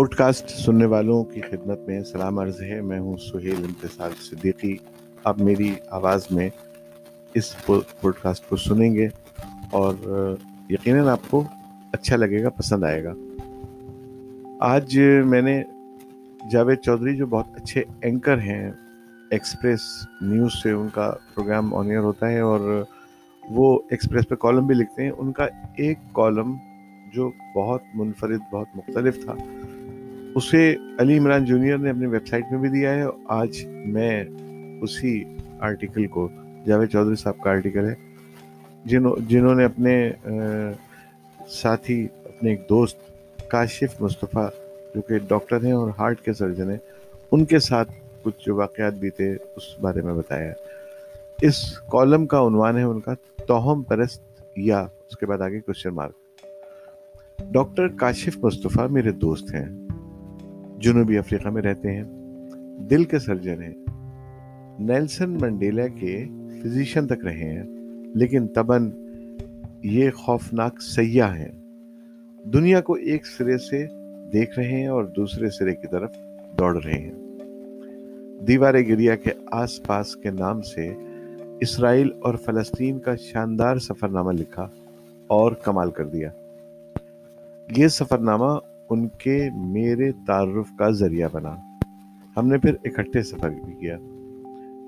Pod cost سننے والوں کی خدمت میں سلام عرض ہے۔ میں ہوں سہیل انتصار صدیقی۔ اب میری آواز میں اس پوڈ کاسٹ کو سنیں گے اور یقیناً آپ کو اچھا لگے گا، پسند آئے گا۔ آج میں نے جاوید چودھری جو بہت اچھے اینکر ہیں، ایکسپریس نیوز سے ان کا پروگرام آن ایئر ہوتا ہے اور وہ ایکسپریس پہ کالم بھی لکھتے ہیں۔ ان کا ایک کالم جو بہت منفرد، بہت مختلف تھا۔ اسے علی عمران جونیئر نے اپنی ویب سائٹ میں بھی دیا ہے آج میں اسی آرٹیکل کو جاوید چودھری صاحب کا آرٹیکل ہے، جنہوں جنہوں نے اپنے ساتھی، اپنے ایک دوست کاشف مصطفیٰ، جو کہ ڈاکٹر ہیں اور ہارٹ کے سرجن ہیں، ان کے ساتھ کچھ جو واقعات بھی تھے، اس بارے میں بتایا۔ اس کالم کا عنوان ہے ان کا، توہم پرست یا، اس کے بعد آگے question mark doctor Kashif Mustafa میرے دوست ہیں۔ جنوبی افریقہ میں رہتے ہیں۔ دل کے سرجن ہیں نیلسن منڈیلا کے فزیشین تک رہے ہیں، لیکن تبن یہ خوفناک سیاح ہیں۔ دنیا کو ایک سرے سے دیکھ رہے ہیں اور دوسرے سرے کی طرف دوڑ رہے ہیں۔ دیوار گریا کے آس پاس کے نام سے اسرائیل اور فلسطین کا شاندار سفر نامہ لکھا اور کمال کر دیا۔ یہ سفر نامہ ان کے میرے تعارف کا ذریعہ بنا۔ ہم نے پھر اکٹھے سفر بھی کیا۔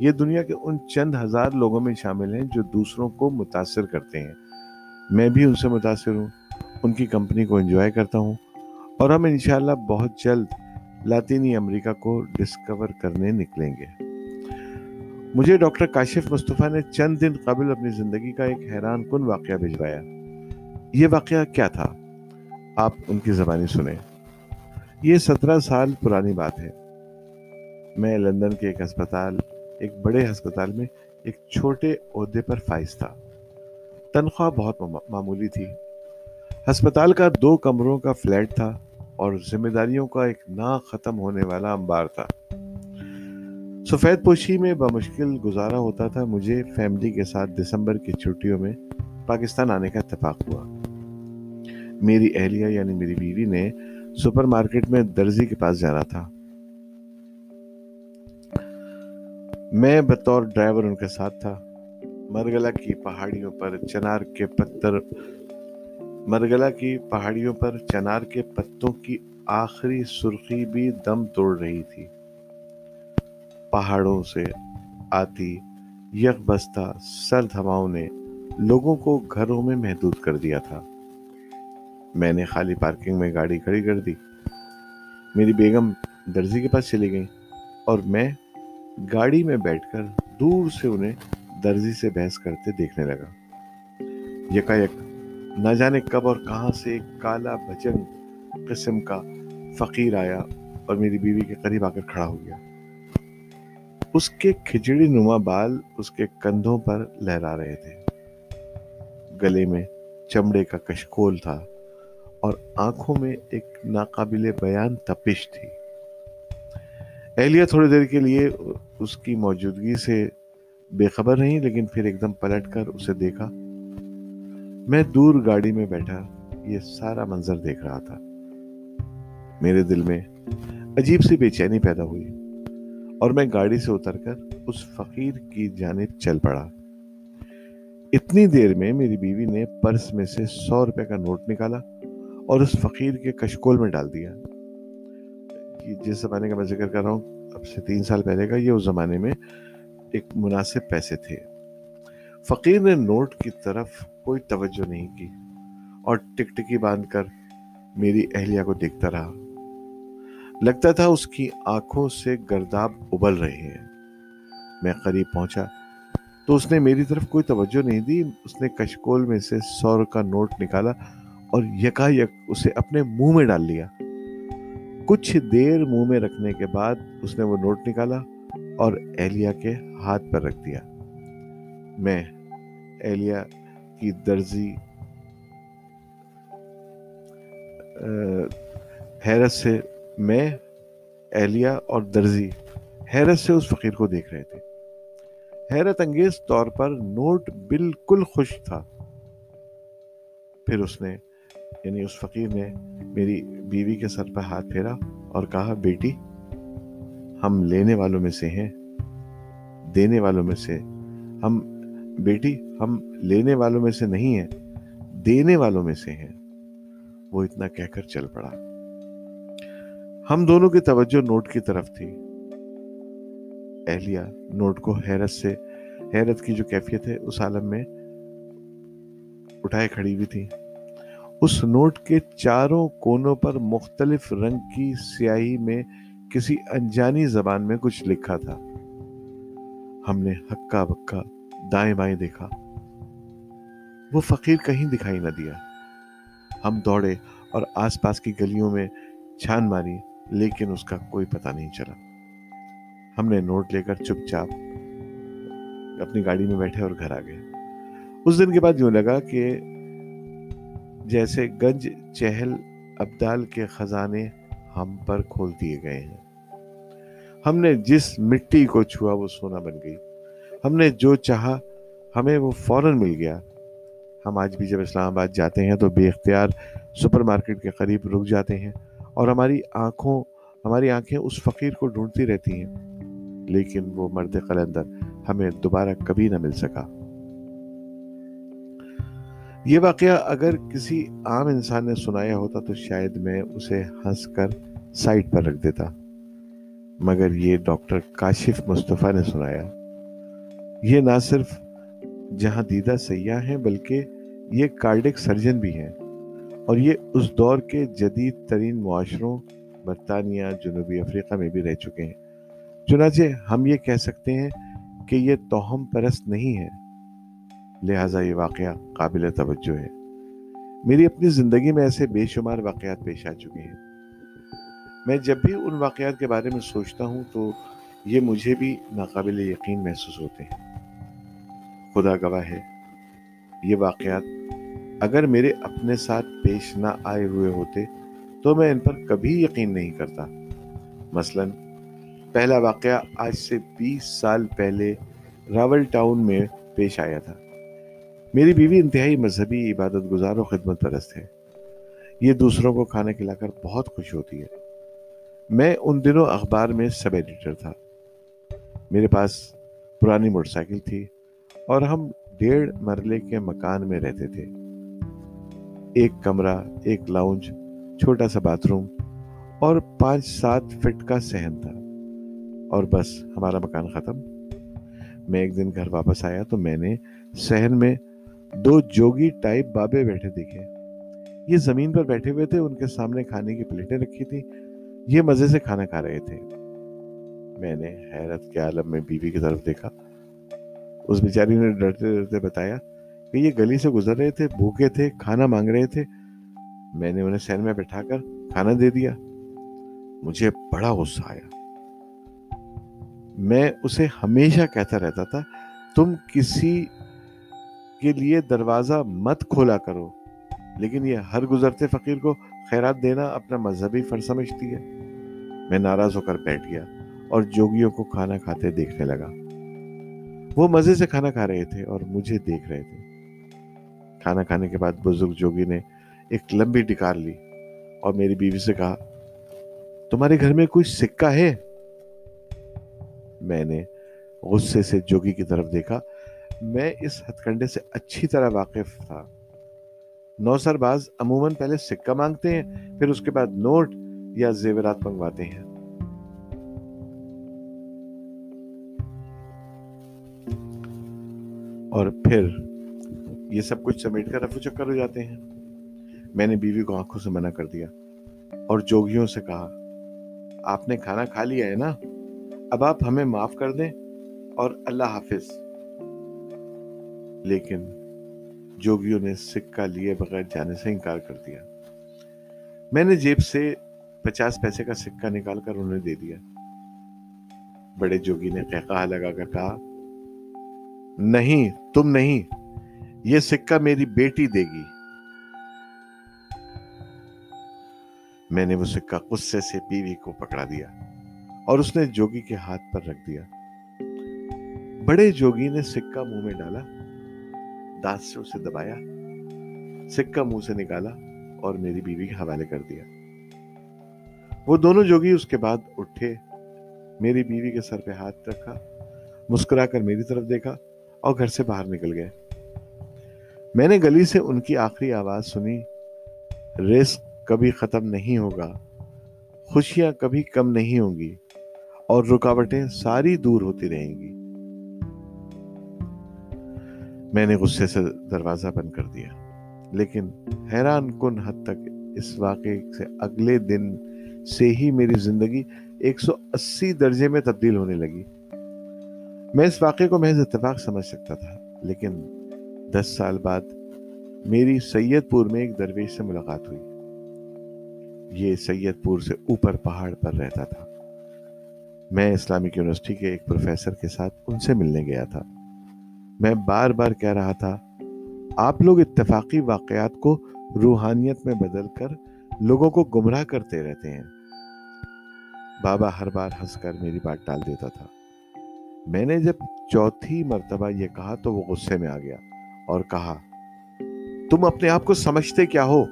یہ دنیا کے ان چند ہزار لوگوں میں شامل ہیں جو دوسروں کو متاثر کرتے ہیں۔ میں بھی ان سے متاثر ہوں، ان کی کمپنی کو انجوائے کرتا ہوں اور ہم انشاءاللہ بہت جلد لاطینی امریکہ کو ڈسکور کرنے نکلیں گے۔ مجھے ڈاکٹر کاشف مصطفیٰ نے چند دن قبل اپنی زندگی کا ایک حیران کن واقعہ بھجوایا۔ یہ واقعہ کیا تھا؟ آپ ان کی زبانی سنیں۔ یہ سترہ سال پرانی بات ہے۔ میں لندن کے ایک ہسپتال، ایک بڑے ہسپتال میں ایک چھوٹے عہدے پر فائز تھا۔ تنخواہ بہت معمولی تھی۔ ہسپتال کا دو کمروں کا فلیٹ تھا اور ذمہ داریوں کا ایک نا ختم ہونے والا انبار تھا۔ سفید پوشی میں بمشکل گزارا ہوتا تھا۔ مجھے فیملی کے ساتھ دسمبر کی چھٹیوں میں پاکستان آنے کا اتفاق ہوا۔ میری اہلیہ یعنی میری بیوی نے سپر مارکیٹ میں درزی کے پاس جانا تھا۔ میں بطور ڈرائیور ان کے ساتھ تھا۔ مرگلا کی پہاڑیوں پر چنار کے پتھر مرگلا کی پہاڑیوں پر چنار کے پتوں کی آخری سرخی بھی دم توڑ رہی تھی۔ پہاڑوں سے آتی یک بستہ سرد ہواؤں نے لوگوں کو گھروں میں محدود کر دیا تھا۔ میں نے خالی پارکنگ میں گاڑی کھڑی کر دی۔ میری بیگم درزی کے پاس چلی گئی اور میں گاڑی میں بیٹھ کر دور سے انہیں درزی سے بحث کرتے دیکھنے لگا۔ یکا یک نہ جانے کب اور کہاں سے ایک کالا بجنگ قسم کا فقیر آیا اور میری بیوی کے قریب آ کر کھڑا ہو گیا۔ اس کے کھچڑی نما بال اس کے کندھوں پر لہرا رہے تھے۔ گلے میں چمڑے کا کشکول تھا۔ اور آنکھوں میں ایک ناقابل بیان تپش تھی۔ اہلیہ تھوڑی دیر کے لیے اس کی موجودگی سے بے خبر نہیں لیکن پھر ایک دم پلٹ کر اسے دیکھا۔ میں دور گاڑی میں بیٹھا، یہ سارا منظر دیکھ رہا تھا۔ میرے دل میں عجیب سی بے چینی پیدا ہوئی اور میں گاڑی سے اتر کر اس فقیر کی جانب چل پڑا۔ اتنی دیر میں میری بیوی نے پرس میں سے سو روپے کا نوٹ نکالا۔ اور اس فقیر کے کشکول میں ڈال دیا۔ جس زمانے کا میں ذکر کر رہا ہوں، اب سے تین سال پہلے کا، یہ اس زمانے میں ایک مناسب پیسے تھے۔ فقیر نے نوٹ کی طرف کوئی توجہ نہیں کی اور ٹک ٹکی باندھ کر میری اہلیہ کو دیکھتا رہا۔ لگتا تھا اس کی آنکھوں سے گرداب ابل رہے ہیں۔ میں قریب پہنچا تو اس نے میری طرف کوئی توجہ نہیں دی۔ اس نے کشکول میں سے سو کا نوٹ نکالا۔ اور یکا یک اسے اپنے منہ میں ڈال لیا۔ کچھ دیر منہ میں رکھنے کے بعد اس نے وہ نوٹ نکالا اور اہلیہ کے ہاتھ پر رکھ دیا۔ میں اہلیہ کی درزی حیرت سے میں اہلیہ اور درزی، حیرت سے اس فقیر کو دیکھ رہے تھے۔ حیرت انگیز طور پر نوٹ بالکل خوش تھا۔ پھر اس نے یعنی اس فقیر نے میری بیوی کے سر پہ ہاتھ پھیرا اور کہا، بیٹی، ہم لینے والوں میں سے ہیں، دینے والوں میں سے۔ ہم، بیٹی، ہم لینے والوں میں سے نہیں ہیں، دینے والوں میں سے ہیں۔ وہ اتنا کہہ کر چل پڑا۔ ہم دونوں کی توجہ نوٹ کی طرف تھی۔ اہلیہ، نوٹ کو حیرت سے، حیرت کی جو کیفیت ہے، اس عالم میں اٹھائے کھڑی ہوئی تھی اس نوٹ کے چاروں کونوں پر مختلف رنگ کی سیاہی میں کسی انجانی زبان میں کچھ لکھا تھا۔ ہم نے ہکا بکا دائیں بائیں دیکھا۔ وہ فقیر کہیں دکھائی نہ دیا۔ ہم دوڑے اور آس پاس کی گلیوں میں چھان ماری، لیکن اس کا کوئی پتہ نہیں چلا۔ ہم نے نوٹ لے کر چپ چاپ اپنی گاڑی میں بیٹھے اور گھر آ گئے۔ اس دن کے بعد یوں لگا کہ جیسے گنج چہل ابدال کے خزانے ہم پر کھول دیے گئے ہیں۔ ہم نے جس مٹی کو چھوا وہ سونا بن گئی۔ ہم نے جو چاہا ہمیں وہ فوراً مل گیا۔ ہم آج بھی جب اسلام آباد جاتے ہیں تو بے اختیار سپر مارکیٹ کے قریب رک جاتے ہیں اور ہماری آنکھوں، ہماری آنکھیں اس فقیر کو ڈھونڈتی رہتی ہیں۔ لیکن وہ مرد قلندر ہمیں دوبارہ کبھی نہ مل سکا۔ یہ واقعہ اگر کسی عام انسان نے سنایا ہوتا تو شاید میں اسے ہنس کر سائٹ پر رکھ دیتا۔ مگر یہ ڈاکٹر کاشف مصطفیٰ نے سنایا۔ یہ نہ صرف جہاں دیدہ سیاح ہیں بلکہ یہ کارڈک سرجن بھی ہیں۔ اور یہ اس دور کے جدید ترین معاشروں، برطانیہ، جنوبی افریقہ میں بھی رہ چکے ہیں۔ چنانچہ ہم یہ کہہ سکتے ہیں کہ یہ توہم پرست نہیں ہے لہٰذا یہ واقعہ قابل توجہ ہے۔ میری اپنی زندگی میں ایسے بے شمار واقعات پیش آ چکے ہیں۔ میں جب بھی ان واقعات کے بارے میں سوچتا ہوں تو یہ مجھے بھی ناقابل یقین محسوس ہوتے ہیں۔ خدا گواہ ہے، یہ واقعات اگر میرے اپنے ساتھ پیش نہ آئے ہوئے ہوتے تو میں ان پر کبھی یقین نہیں کرتا۔ مثلا، پہلا واقعہ آج سے بیس سال پہلے راول ٹاؤن میں پیش آیا تھا۔ میری بیوی انتہائی مذہبی عبادت گزار و خدمت پرست ہے۔ یہ دوسروں کو کھانا کھلا کر بہت خوش ہوتی ہے۔ میں ان دنوں اخبار میں سب ایڈیٹر تھا۔ میرے پاس پرانی موٹر سائیکل تھی اور ہم ڈیڑھ مرلے کے مکان میں رہتے تھے۔ ایک کمرہ، ایک لاؤنج، چھوٹا سا باتھ روم اور پانچ سات فٹ کا سہن تھا۔ اور بس ہمارا مکان ختم۔ میں ایک دن گھر واپس آیا تو میں نے سہن میں دو جوگی ٹائپ بابے بیٹھے دیکھے۔ یہ زمین پر بیٹھے ہوئے تھے، ان کے سامنے کھانے کی پلیٹیں رکھی تھی یہ مزے سے کھانا کھا رہے تھے۔ میں نے حیرت کے عالم میں بیوی کی طرف دیکھا۔ اس بیچاری نے ڈرتے ڈرتے بتایا کہ یہ گلی سے گزر رہے تھے، بھوکے تھے، کھانا مانگ رہے تھے۔ میں نے انہیں سین میں بٹھا کر کھانا دے دیا۔ مجھے بڑا غصہ آیا۔ میں اسے ہمیشہ کہتا رہتا تھا، تم کسی کے لیے دروازہ مت کھولا کرو۔ لیکن یہ ہر گزرتے فقیر کو خیرات دینا اپنا مذہبی فرض سمجھتی ہے۔ میں ناراض ہو کر بیٹھ گیا اور جوگیوں کو کھانا کھاتے دیکھنے لگا۔ وہ مزے سے کھانا کھا رہے تھے اور مجھے دیکھ رہے تھے۔ کھانا کھانے کے بعد بزرگ جوگی نے ایک لمبی ڈکار لی اور میری بیوی سے کہا، تمہارے گھر میں کوئی سکہ ہے؟ میں نے غصے سے جوگی کی طرف دیکھا میں اس ہتھ کنڈے سے اچھی طرح واقف تھا۔ نوسر باز عموماً پہلے سکہ مانگتے ہیں، پھر اس کے بعد نوٹ یا زیورات منگواتے ہیں۔ اور پھر یہ سب کچھ سمیٹ کر رفو چکر ہو جاتے ہیں۔ میں نے بیوی کو آنکھوں سے منع کر دیا اور جوگیوں سے کہا، آپ نے کھانا کھا لیا ہے نا؟ اب آپ ہمیں معاف کر دیں اور اللہ حافظ۔ لیکن جوگیوں نے سکہ لیے بغیر جانے سے انکار کر دیا۔ میں نے جیب سے پچاس پیسے کا سکہ نکال کر انہیں دے دیا۔ بڑے جوگی نے قہقہ لگا کر کہا، نہیں، تم نہیں، یہ سکہ میری بیٹی دے گی۔ میں نے وہ سکہ غصے سے بیوی کو پکڑا دیا اور اس نے جوگی کے ہاتھ پر رکھ دیا۔ بڑے جوگی نے سکہ منہ میں ڈالا۔ دانت سے اسے دبایا، سکہ منہ سے نکالا اور میری بیوی کے حوالے کر دیا۔ وہ دونوں جوگی اس کے بعد اٹھے، میری بیوی کے سر پہ ہاتھ رکھا، مسکرا کر میری طرف دیکھا اور گھر سے باہر نکل گئے۔ میں نے گلی سے ان کی آخری آواز سنی ریس کبھی ختم نہیں ہوگا، خوشیاں کبھی کم نہیں ہوں گی اور رکاوٹیں ساری دور ہوتی رہیں گی۔ میں نے غصے سے دروازہ بند کر دیا۔ لیکن حیران کن حد تک اس واقعے سے اگلے دن سے ہی میری زندگی ایک سو اسی درجے میں تبدیل ہونے لگی۔ میں اس واقعے کو محض اتفاق سمجھ سکتا تھا، لیکن دس سال بعد میری سید پور میں ایک درویش سے ملاقات ہوئی۔ یہ سید پور سے اوپر پہاڑ پر رہتا تھا۔ میں اسلامک یونیورسٹی کے ایک پروفیسر کے ساتھ ان سے ملنے گیا تھا۔ میں بار بار کہہ رہا تھا، آپ لوگ اتفاقی واقعات کو روحانیت میں بدل کر لوگوں کو گمراہ کرتے رہتے ہیں۔ بابا ہر بار ہنس کر میری بات ٹال دیتا تھا۔ میں نے جب چوتھی مرتبہ یہ کہا تو وہ غصے میں آ گیا اور کہا، تم اپنے آپ کو سمجھتے کیا ہو؟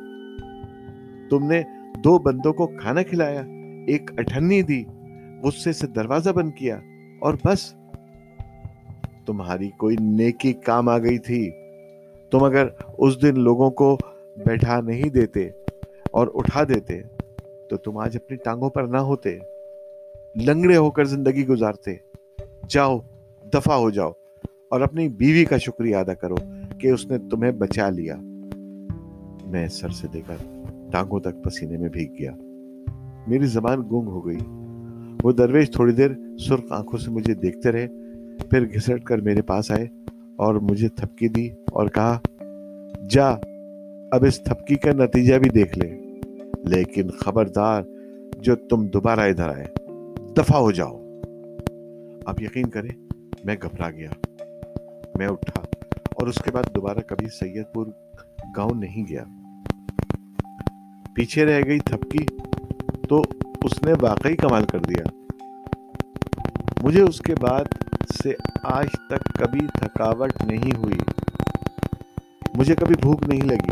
تم نے دو بندوں کو کھانا کھلایا، ایک اٹھنی دی، غصے سے دروازہ بند کیا اور بس تمہاری کوئی نیکی کام آ گئی تھی۔ تم اگر اس دن لوگوں کو بیٹھا نہیں دیتے اور اٹھا دیتے، تو تم آج اپنی ٹانگوں پر نہ ہوتے، لنگڑے ہو کر زندگی گزارتے۔ جاؤ، دفع ہو جاؤ اور اپنی بیوی کا شکریہ ادا کرو کہ اس نے تمہیں بچا لیا۔ میں سر سے دے کر ٹانگوں تک پسینے میں بھیگ گیا۔ میری زبان گنگ ہو گئی۔ وہ درویش تھوڑی دیر سرخ آنکھوں سے مجھے دیکھتے رہے۔ پھر گھسٹ کر میرے پاس آئے اور مجھے تھپکی دی اور کہا، جا، اب اس تھپکی کا نتیجہ بھی دیکھ لے۔ لیکن خبردار، جو تم دوبارہ ادھر آئے، دفع ہو جاؤ۔ اب یقین کریں، میں گھبرا گیا۔ میں اٹھا اور اس کے بعد دوبارہ کبھی سید پور گاؤں نہیں گیا۔ پیچھے رہ گئی تھپکی تو اس نے واقعی کمال کر دیا۔ مجھے اس کے بعد سے آج تک کبھی تھکاوٹ نہیں ہوئی۔ مجھے کبھی بھوک نہیں لگی۔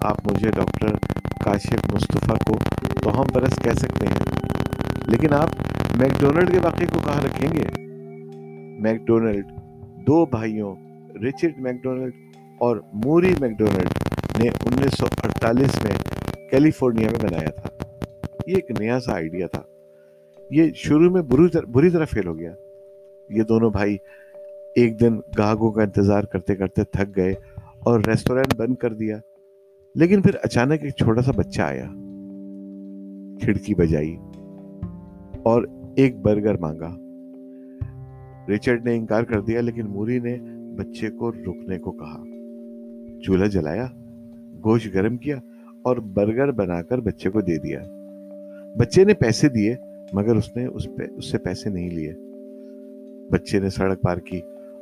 آپ مجھے ڈاکٹر کاشف مصطفیٰ کو تو ہم برس کہہ سکتے ہیں۔ لیکن آپ میک ڈونلڈ کے واقعے کو کہاں رکھیں گے؟ میک ڈونلڈ دو بھائیوں، رچرڈ میک ڈونلڈ اور موری میک ڈونلڈ نے انیس سو اڑتالیس میں کیلیفورنیا میں بنایا تھا۔ یہ ایک نیا سا آئیڈیا تھا۔ یہ شروع میں بری طرح فیل ہو گیا۔ یہ دونوں بھائی ایک دن گاہکوں کا انتظار کرتے کرتے تھک گئے اور ریسٹورینٹ بند کر دیا۔ لیکن پھر اچانک ایک چھوٹا سا بچہ آیا، کھڑکی بجائی اور ایک برگر مانگا۔ ریچرڈ نے انکار کر دیا، لیکن موری نے بچے کو رکنے کو کہا۔ چولہا جلایا، گوشت گرم کیا اور برگر بنا کر بچے کو دے دیا۔ بچے نے پیسے دیے، مگر اس نے اس پہ، اس سے پیسے نہیں لیے۔ بچے نے سڑک پار کی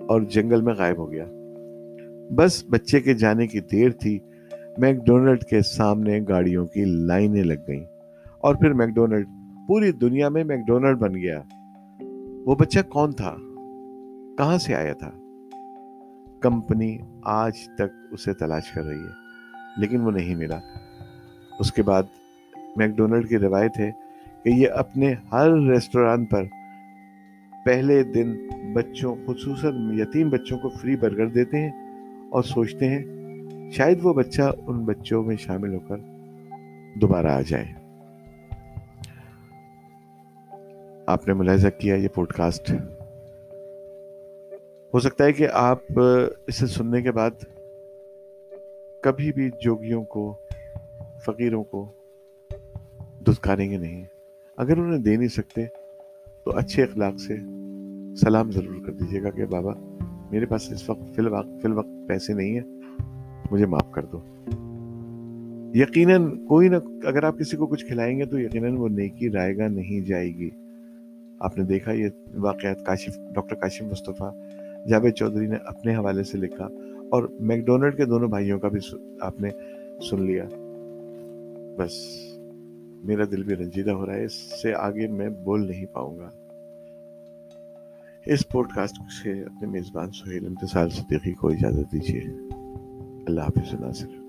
اور جنگل میں غائب ہو گیا۔ بس بچے کے جانے کی دیر تھی۔ میک ڈونلڈ کے سامنے گاڑیوں کی لائنیں لگ گئیں اور پھر میک ڈونلڈ پوری دنیا میں میک ڈونلڈ بن گیا۔ وہ بچہ کون تھا؟ کہاں سے آیا تھا؟ کمپنی آج تک اسے تلاش کر رہی ہے، لیکن وہ نہیں ملا۔ اس کے بعد میک ڈونلڈ کی روایت ہے کہ یہ اپنے ہر ریسٹوران پر پہلے دن بچوں، خصوصاً یتیم بچوں کو فری برگر دیتے ہیں اور سوچتے ہیں شاید وہ بچہ ان بچوں میں شامل ہو کر دوبارہ آ جائے۔ آپ نے ملاحظہ کیا یہ پوڈ کاسٹ ہو سکتا ہے کہ آپ اسے سننے کے بعد کبھی بھی جوگیوں کو، فقیروں کو دھتکاریں گے نہیں۔ اگر انہیں دے نہیں سکتے تو اچھے اخلاق سے سلام ضرور کر دیجیے گا کہ بابا، میرے پاس اس وقت فی الوقت فی الوقت پیسے نہیں ہیں، مجھے معاف کر دو۔ یقیناً کوئی نہ، اگر آپ کسی کو کچھ کھلائیں گے تو یقیناً وہ نیکی رائے گا نہیں جائے گی۔ آپ نے دیکھا یہ واقعات کاشف، ڈاکٹر کاشف مصطفیٰ جاوید چودھری نے اپنے حوالے سے لکھا اور میک ڈونلڈ کے دونوں بھائیوں کا بھی آپ نے سن لیا۔ بس۔ میرا دل بھی رنجیدہ ہو رہا ہے، اس سے آگے میں بول نہیں پاؤں گا۔ اس پوڈ کاسٹ سے اپنے میزبان سہیل امتسال صدیقی کو اجازت دیجیے۔ اللہ حافظ ناصر